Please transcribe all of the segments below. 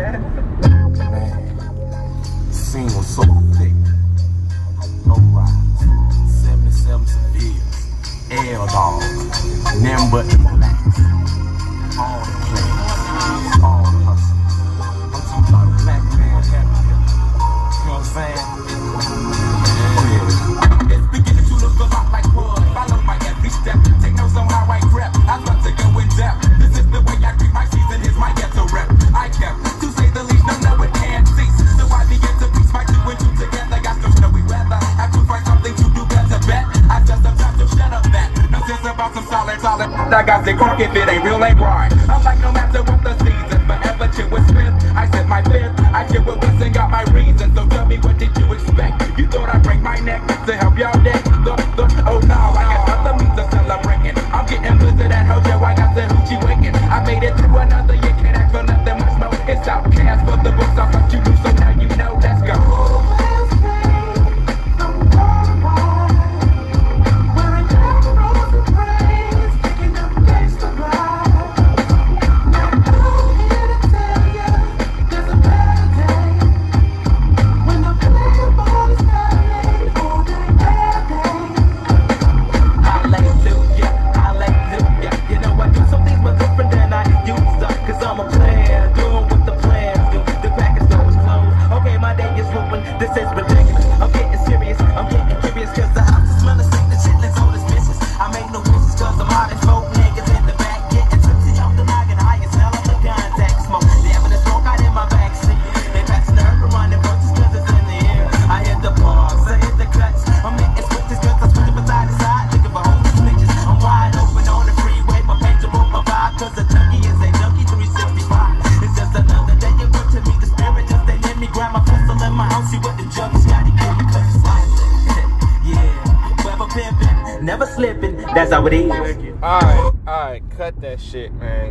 man. Scene was so thick. Rise, 77 civilians, L dog, them but the. About solid. I got the cork if it ain't real, ain't right. I'm like, no matter what the season, forever chill with Smith. I said my fifth. I chill with Winston, got my reasons. So tell me, what did you expect? You thought I'd break my neck to help y'all neck?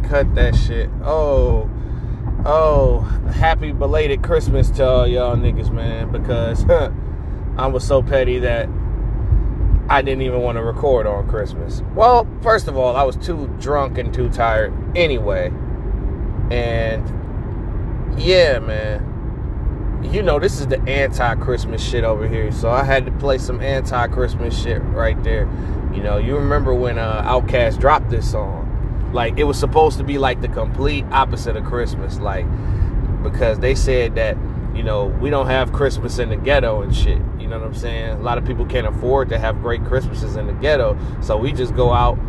Cut that shit. Oh, oh, happy belated Christmas to all y'all niggas, man, because I was so petty that I didn't even want to record on Christmas. Well, first of all, I was too drunk and too tired anyway. And yeah, man. You know, this is the anti Christmas shit over here. So I had to play some anti Christmas shit right there. You know, you remember when uh, Outkast dropped this song? Like, it was supposed to be like the complete opposite of Christmas. Like, because they said that, you know, we don't have Christmas in the ghetto and shit. You know what I'm saying? A lot of people can't afford to have great Christmases in the ghetto. So we just go out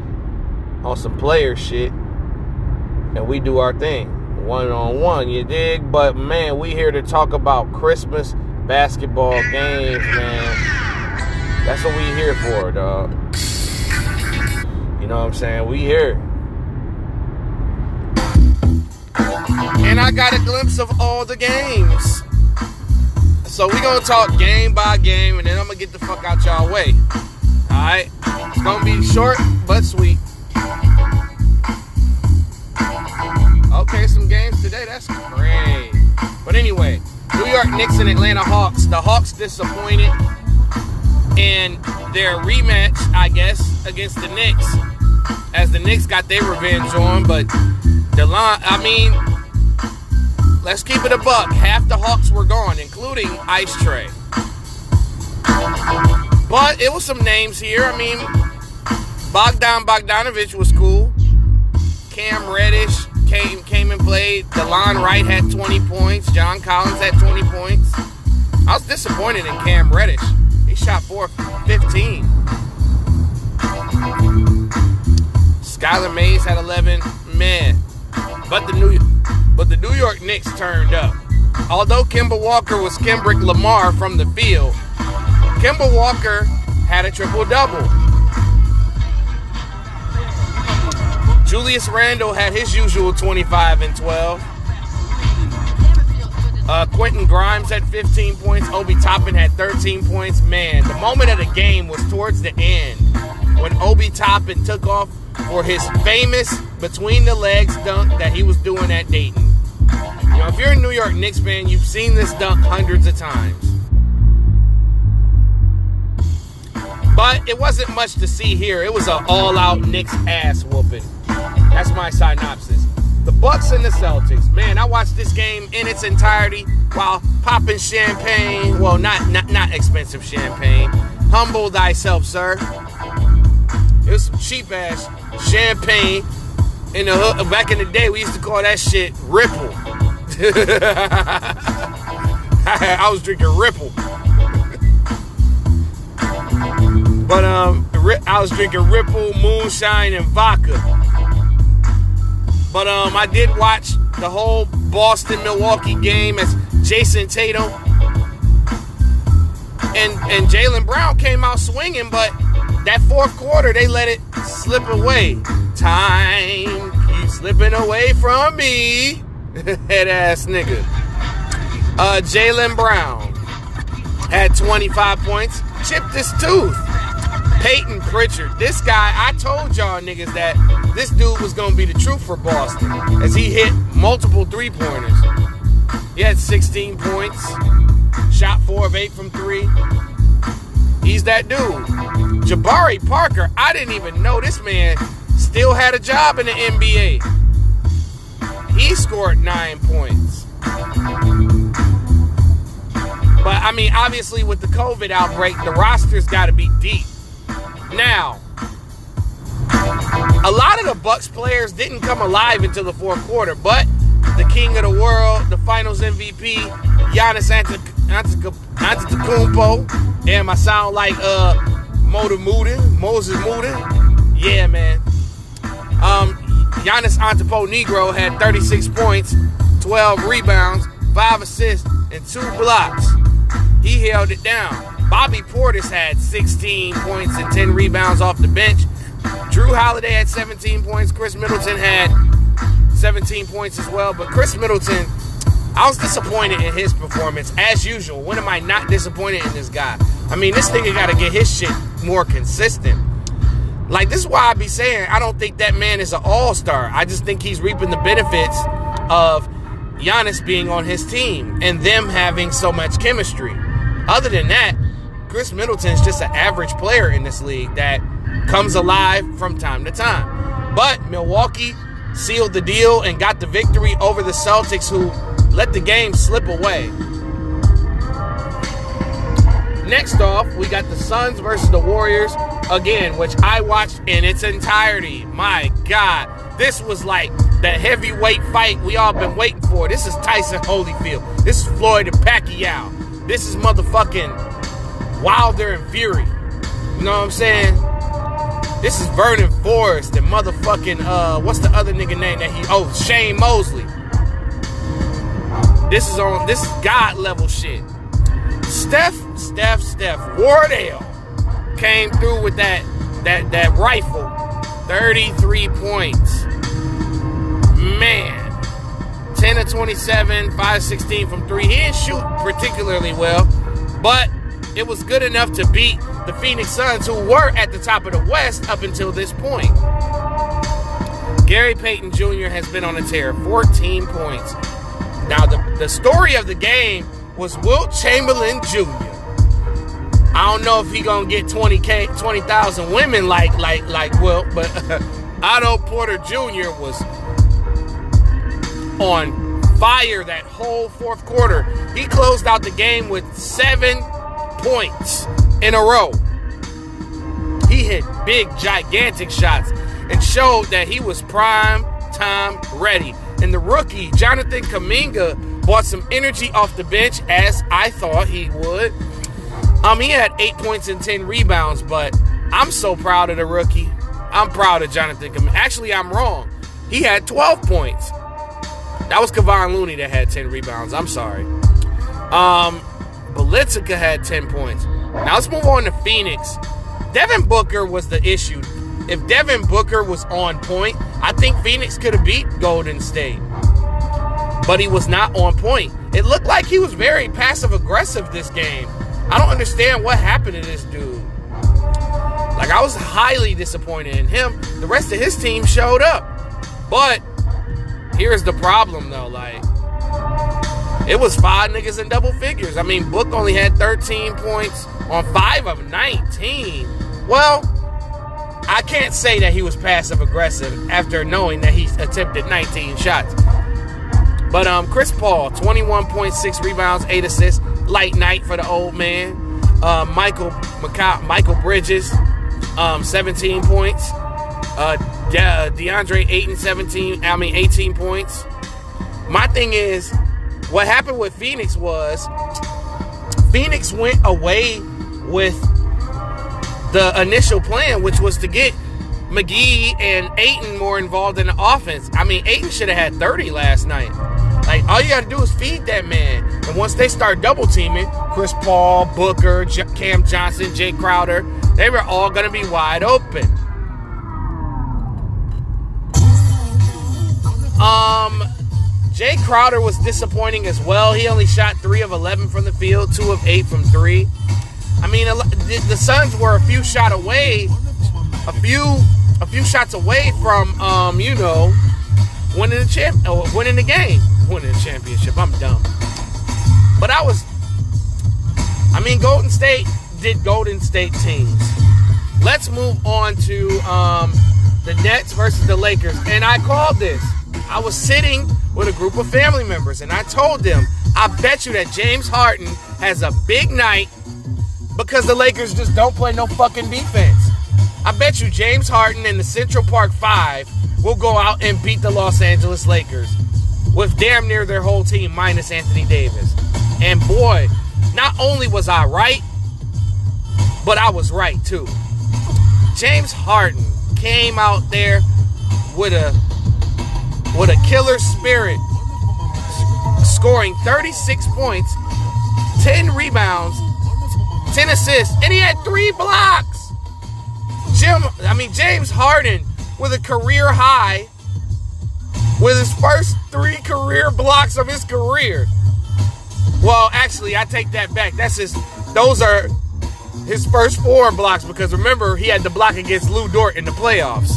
on some player shit and we do our thing one on one, you dig? But man, we here to talk about Christmas basketball games, man. That's what we here for, dog. You know what I'm saying? We here. And I got a glimpse of all the games. So we're gonna talk game by game, and then I'm gonna get the fuck out y'all way. Alright? It's gonna be short but sweet. Okay, some games today. That's great. But anyway, New York Knicks and Atlanta Hawks. The Hawks disappointed in their rematch, I guess, against the Knicks, as the Knicks got their revenge on. But the line, I mean, let's keep it a buck. Half the Hawks were gone, including Ice Trae. But it was some names here. I mean, Bogdan Bogdanovich was cool. Cam Reddish came came and played. DeLon Wright had 20 points. John Collins had 20 points. I was disappointed in Cam Reddish. He shot 4 15. Skylar Mays had 11. Man, but the New but the New York Knicks turned up. Although Kemba Walker was Kendrick Lamar from the field, Kemba Walker had a triple double. Julius Randle had his usual 25 and 12. Uh, Quentin Grimes had 15 points. Obi Toppin had 13 points. Man, the moment of the game was towards the end when Obi Toppin took off for his famous between the legs dunk that he was doing at Dayton. Know, if you're a New York Knicks fan, you've seen this dunk hundreds of times. But it wasn't much to see here. It was an all-out Knicks ass whooping. That's my synopsis. the Bucks and the Celtics. Man, I watched this game in its entirety while popping champagne. Well, not not not expensive champagne. Humble thyself, sir. It was some cheap ass champagne. In the hood, back in the day, we used to call that shit Ripple. I was drinking Ripple. but um, I was drinking Ripple, Moonshine, and vodka. But um, I did watch the whole Boston Milwaukee game as Jayson Tatum and and Jaylen Brown came out swinging, but that fourth quarter they let it slip away. Time keeps slipping away from me, head ass nigga. Uh, Jaylen Brown had 25 points, chipped his tooth. Payton Pritchard. This guy, I told y'all niggas that this dude was to be the truth for Boston as he hit multiple three pointers. He had 16 points, shot four of eight from three. He's that dude. Jabari Parker, I didn't even know this man still had a job in the NBA. He scored nine points. But I mean, obviously, with the COVID outbreak, the roster's got to be deep. Now, a lot of the Bucks players didn't come alive until the fourth quarter, but the king of the world, the Finals MVP, Giannis Antetokounmpo. Damn, I sound like uh Moses Muda. Yeah, man. Um, Giannis Antetokounmpo Negro had 36 points, 12 rebounds, five assists, and two blocks. He held it down. Bobby Portis had 16 points and 10 rebounds off the bench. Jrue Holiday had 17 points. Khris Middleton had 17 points as well. But Khris Middleton, I was disappointed in his performance as usual. When am I not disappointed in this guy? I mean, this nigga got to get his shit more consistent. Like, this is why I be saying I don't think that man is an all star. I just think he's reaping the benefits of Giannis being on his team and them having so much chemistry. Other than that, Khris Middleton is just an average player in this league that comes alive from time to time. But Milwaukee sealed the deal and got the victory over the Celtics, who let the game slip away. Next off, we got the Suns versus the Warriors again, which I watched in its entirety. My God, this was like the heavyweight fight we all been waiting for. This is Tyson Holyfield. This is Floyd and Pacquiao. This is motherfucking Wilder and Fury. You know what I'm saying? This is Vernon Forrest and motherfucking uh what's the other nigga name that he oh Shane Mosley. This is on this is God level shit. Steph, Steph, Steph Wardell came through with that that that rifle. 33 points. Man. 10 of 27, 516 from 3. He didn't shoot particularly well, but it was good enough to beat the Phoenix Suns, who were at the top of the West up until this point. Gary Payton Jr. has been on a tear, 14 points. Now, the, the story of the game was Wilt Chamberlain Jr. I don't know if he gonna get 20k, 20,000 women like like like Wilt, but Otto Porter Jr. was on fire that whole fourth quarter. He closed out the game with seven points in a row. He hit big, gigantic shots and showed that he was prime time ready. And the rookie, Jonathan Kuminga, brought some energy off the bench as I thought he would. Um, he had eight points and 10 rebounds, but I'm so proud of the rookie. I'm proud of Jonathan Kuminga. Actually, I'm wrong. He had 12 points. That was Kevon Looney that had 10 rebounds. I'm sorry. Um, Bjelica had 10 points. Now let's move on to Phoenix. Devin Booker was the issue. If Devin Booker was on point, I think Phoenix could have beat Golden State. But he was not on point. It looked like he was very passive aggressive this game. I don't understand what happened to this dude. Like, I was highly disappointed in him. The rest of his team showed up. But here's the problem, though. Like, it was five niggas in double figures. I mean, Book only had 13 points on five of 19. Well, I can't say that he was passive aggressive after knowing that he attempted 19 shots. But um, Chris Paul, 21.6 rebounds, 8 assists, light night for the old man. Uh, Mikal Mikal Bridges, um, 17 points. Uh, De- DeAndre Ayton, 17. I mean, 18 points. My thing is, what happened with Phoenix was Phoenix went away with the initial plan, which was to get McGee and Ayton more involved in the offense. I mean, Ayton should have had 30 last night. Like, all you got to do is feed that man. And once they start double teaming, Chris Paul, Booker, J- Cam Johnson, Jae Crowder, they were all going to be wide open. Um, Jae Crowder was disappointing as well. He only shot three of 11 from the field, two of eight from three. I mean, the Suns were a few shot away, a few, a few shots away from, um, you know, winning the champ, uh, winning the game, winning the championship. I'm dumb, but I was. I mean, Golden State did Golden State teams. Let's move on to um, the Nets versus the Lakers, and I called this. I was sitting with a group of family members, and I told them, I bet you that James Harden has a big night because the Lakers just don't play no fucking defense. I bet you James Harden and the Central Park Five will go out and beat the Los Angeles Lakers with damn near their whole team minus Anthony Davis. And boy, not only was I right, but I was right too. James Harden came out there with a with a killer spirit, scoring 36 points, 10 rebounds, 10 assists, and he had three blocks. Jim, I mean James Harden with a career high with his first three career blocks of his career. Well, actually, I take that back. That's his those are his first four blocks because remember he had the block against Lu Dort in the playoffs.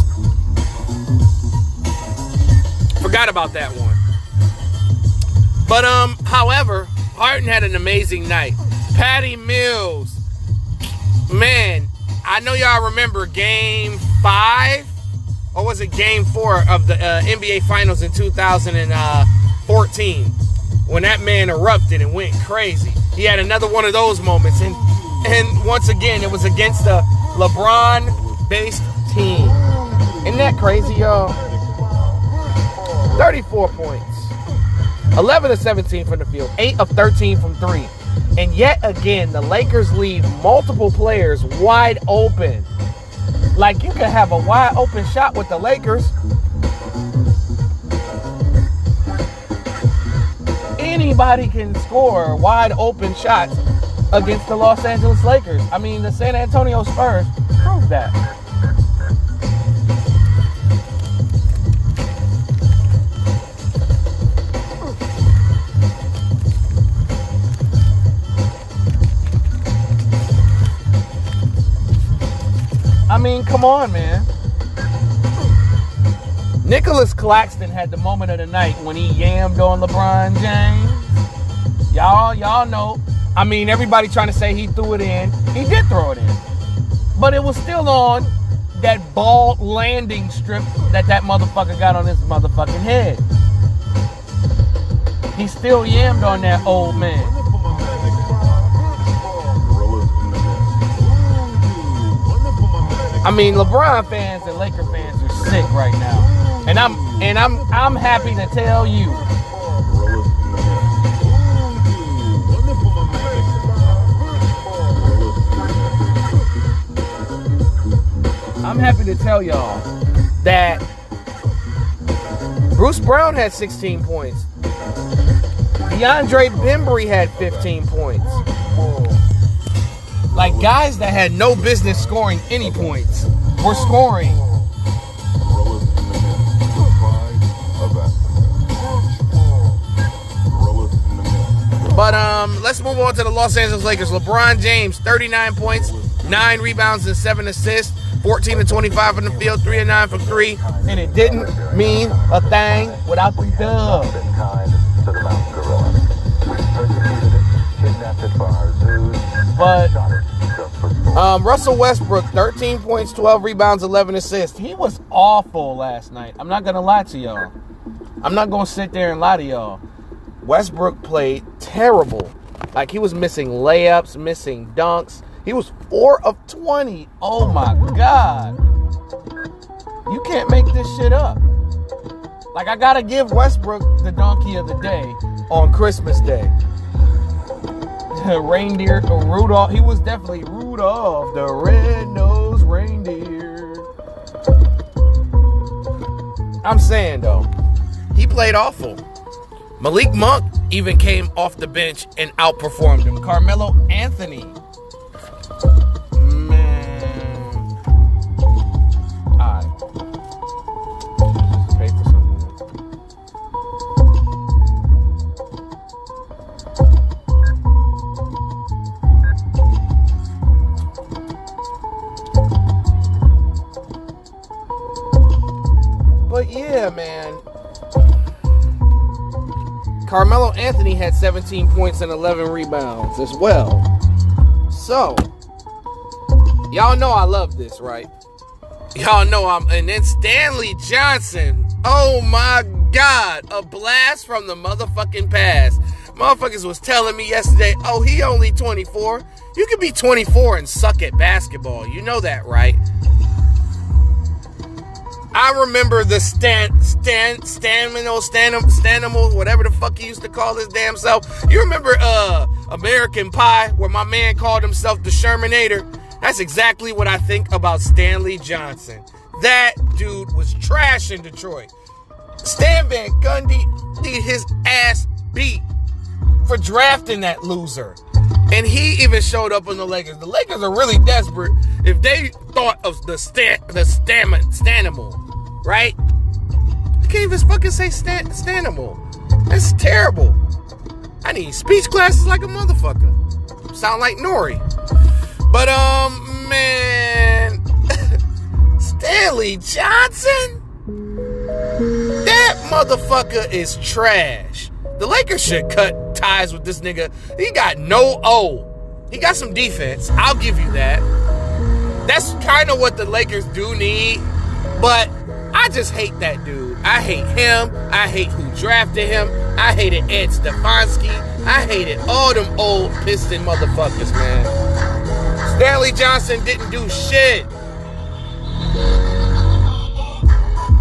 Forgot about that one. But um, however, Harden had an amazing night. Patty Mills, man, I know y'all remember Game Five, or was it Game Four of the uh, NBA Finals in 2014 when that man erupted and went crazy. He had another one of those moments, and and once again, it was against a LeBron-based team. Isn't that crazy, y'all? 34 points. 11 of 17 from the field, 8 of 13 from 3. And yet again, the Lakers leave multiple players wide open. Like you can have a wide open shot with the Lakers. Anybody can score wide open shots against the Los Angeles Lakers. I mean, the San Antonio Spurs proved that. Mean, come on, man. Nicholas Claxton had the moment of the night when he yammed on LeBron James. Y'all, y'all know. I mean, everybody trying to say he threw it in. He did throw it in. But it was still on that ball landing strip that that motherfucker got on his motherfucking head. He still yammed on that old man. I mean, LeBron fans and Laker fans are sick right now, and I'm and I'm I'm happy to tell you. I'm happy to tell y'all that Bruce Brown had 16 points. DeAndre Bembry had 15 points. Like guys that had no business scoring any points were scoring. But um, let's move on to the Los Angeles Lakers. LeBron James, 39 points, 9 rebounds, and 7 assists. 14 to 25 from the field, 3 and 9 from 3. And it didn't mean a thing without the dub. But Um, Russell Westbrook, 13 points, 12 rebounds, 11 assists. He was awful last night. I'm not gonna lie to y'all. I'm not gonna sit there and lie to y'all. Westbrook played terrible. Like he was missing layups, missing dunks. He was four of 20. Oh my god. You can't make this shit up. Like I gotta give Westbrook the donkey of the day on Christmas Day. Reindeer, Rudolph. He was definitely Rudolph, the red-nosed reindeer. I'm saying though, he played awful. Malik Monk even came off the bench and outperformed him. Carmelo Anthony. Had 17 points and 11 rebounds as well. So, y'all know I love this, right? Y'all know I'm. And then Stanley Johnson. Oh my God. A blast from the motherfucking past. Motherfuckers was telling me yesterday, oh, he only 24. You could be 24 and suck at basketball. You know that, right? I remember the Stan Stan Stamino Stanim Stanimal, whatever the fuck he used to call his damn self. You remember uh American Pie, where my man called himself the Shermanator? That's exactly what I think about Stanley Johnson. That dude was trash in Detroit. Stan Van Gundy need his ass beat for drafting that loser. And he even showed up on the Lakers. The Lakers are really desperate if they thought of the stan the stamina stanimal, right? You can't even fucking say stan stanimal. That's terrible. I need speech classes like a motherfucker. Sound like Nori. But um man Stanley Johnson? That motherfucker is trash. The Lakers should cut ties with this nigga. He got no O. He got some defense. I'll give you that. That's kind of what the Lakers do need. But I just hate that dude. I hate him. I hate who drafted him. I hated Ed Stefanski. I hated all them old piston motherfuckers, man. Stanley Johnson didn't do shit.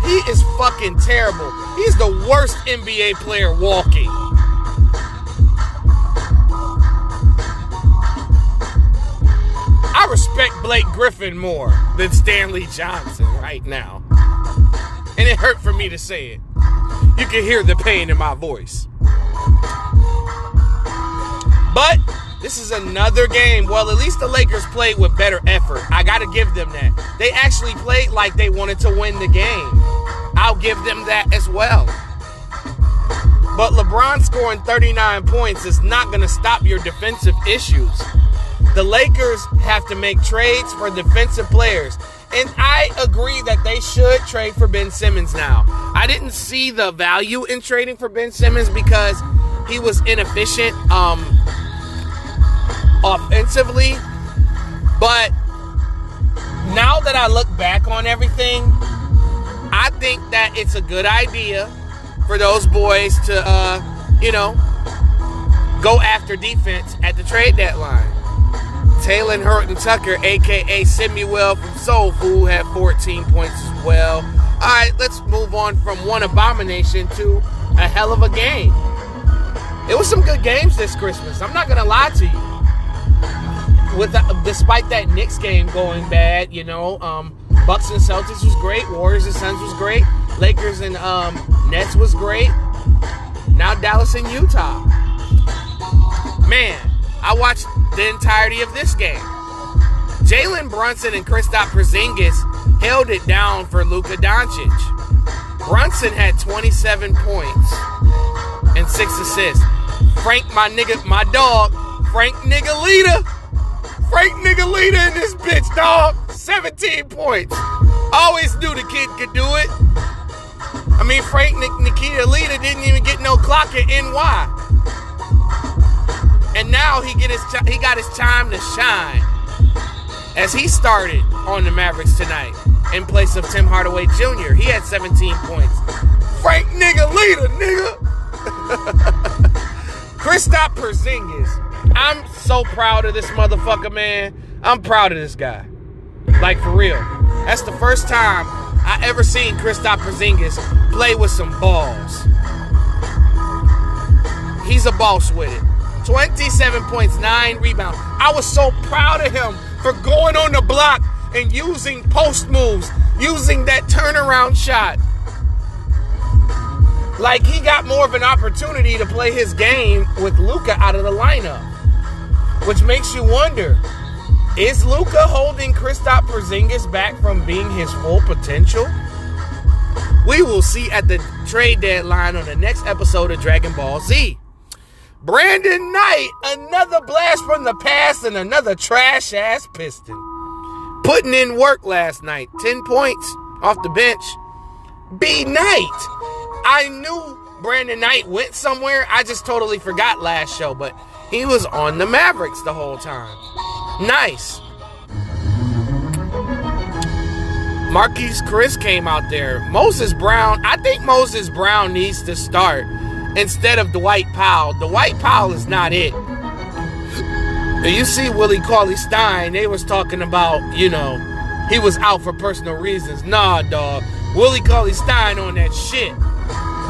He is fucking terrible. He's the worst NBA player walking. Respect Blake Griffin more than Stanley Johnson right now. And it hurt for me to say it. You can hear the pain in my voice. But this is another game. Well, at least the Lakers played with better effort. I got to give them that. They actually played like they wanted to win the game. I'll give them that as well. But LeBron scoring 39 points is not going to stop your defensive issues. The Lakers have to make trades for defensive players. And I agree that they should trade for Ben Simmons now. I didn't see the value in trading for Ben Simmons because he was inefficient um, offensively. But now that I look back on everything, I think that it's a good idea for those boys to, uh, you know, go after defense at the trade deadline. Taylor Horton Tucker, aka Samuel from Soul Food, had 14 points as well. All right, let's move on from one abomination to a hell of a game. It was some good games this Christmas. I'm not gonna lie to you. With the, despite that Knicks game going bad, you know, um, Bucks and Celtics was great. Warriors and Suns was great. Lakers and um, Nets was great. Now Dallas and Utah. Man, I watched the entirety of this game. Jalen Brunson and Kristaps Porzingis held it down for Luka Doncic. Brunson had 27 points and six assists. Frank, my nigga, my dog, Frank Niggalita. Frank Niggalita in this bitch, dog. 17 points. Always knew the kid could do it. I mean, Frank Nikita Lita didn't even get no clock at NY. And now he get his he got his time to shine. as he started on the Mavericks tonight in place of Tim Hardaway Jr. He had 17 points. Frank nigga leader, nigga. Kristaps Porzingis. I'm so proud of this motherfucker, man. I'm proud of this guy. Like for real. That's the first time I ever seen Kristaps Porzingis play with some balls. He's a boss with it. 27 points, 9 rebounds. I was so proud of him for going on the block and using post moves, using that turnaround shot. Like he got more of an opportunity to play his game with Luka out of the lineup. Which makes you wonder, is Luka holding Kristaps Porzingis back from being his full potential? We will see at the trade deadline on the next episode of Dragon Ball Z. Brandon Knight, another blast from the past and another trash ass piston. Putting in work last night. 10 points off the bench. B Knight. I knew Brandon Knight went somewhere. I just totally forgot last show, but he was on the Mavericks the whole time. Nice. Marquese Chriss came out there. Moses Brown, I think Moses Brown needs to start instead of Dwight Powell. Dwight Powell is not it. You see Willie Cauley Stein, they was talking about, you know, he was out for personal reasons. Nah, dog. Willie Cauley Stein on that shit.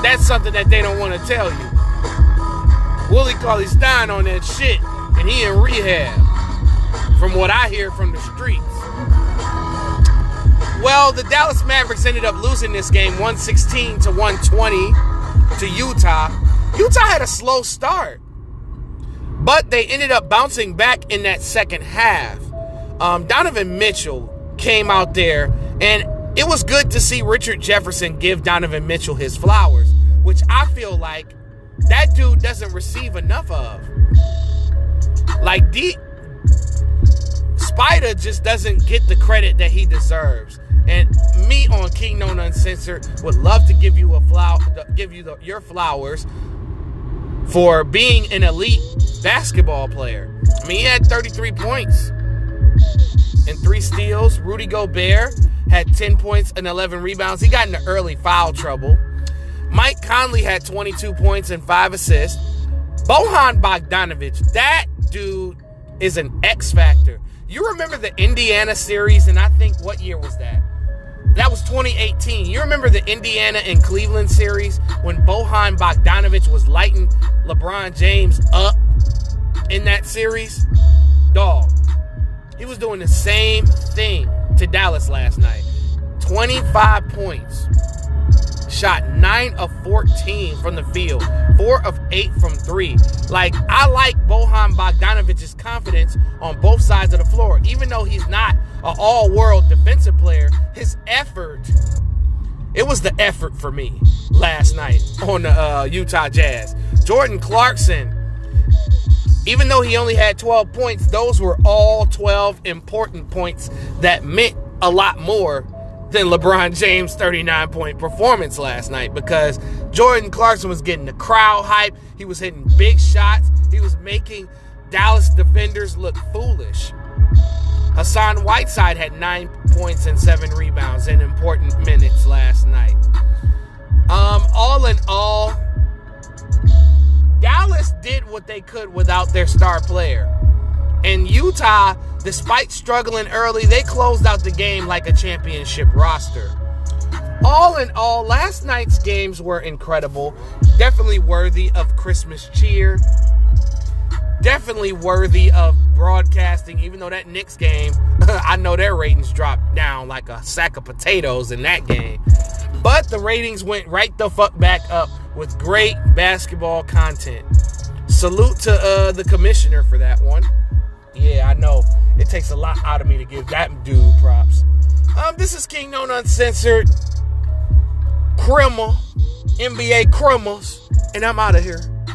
That's something that they don't want to tell you. Willie Cauley Stein on that shit, and he in rehab. From what I hear from the streets. Well, the Dallas Mavericks ended up losing this game 116 to 120 to Utah. Utah had a slow start, but they ended up bouncing back in that second half. Um, Donovan Mitchell came out there, and it was good to see Richard Jefferson give Donovan Mitchell his flowers, which I feel like that dude doesn't receive enough of. Like, D. Spider just doesn't get the credit that he deserves. And me on King Known Uncensored would love to give you a flower, give you the, your flowers for being an elite basketball player. I mean, he had 33 points and three steals. Rudy Gobert had 10 points and 11 rebounds. He got into early foul trouble. Mike Conley had 22 points and five assists. Bojan Bogdanovic, that dude is an X factor. You remember the Indiana series, and I think what year was that? That was 2018. You remember the Indiana and Cleveland series when Bojan Bogdanovic was lighting LeBron James up in that series? Dog. He was doing the same thing to Dallas last night. 25 points. Shot 9 of 14 from the field, 4 of 8 from 3. Like, I like Bojan Bogdanovic's confidence on both sides of the floor. Even though he's not an all world defensive player, his effort, it was the effort for me last night on the uh, Utah Jazz. Jordan Clarkson, even though he only had 12 points, those were all 12 important points that meant a lot more than LeBron James' 39 point performance last night because Jordan Clarkson was getting the crowd hype. He was hitting big shots. He was making Dallas defenders look foolish. Hassan Whiteside had nine points and seven rebounds in important minutes last night. Um, all in all, Dallas did what they could without their star player. And Utah, despite struggling early, they closed out the game like a championship roster. All in all, last night's games were incredible. Definitely worthy of Christmas cheer. Definitely worthy of broadcasting, even though that Knicks game, I know their ratings dropped down like a sack of potatoes in that game. But the ratings went right the fuck back up with great basketball content. Salute to uh, the commissioner for that one. Yeah, I know. It takes a lot out of me to give that dude props. Um, this is King Known Uncensored. Criminal. NBA criminals. And I'm out of here.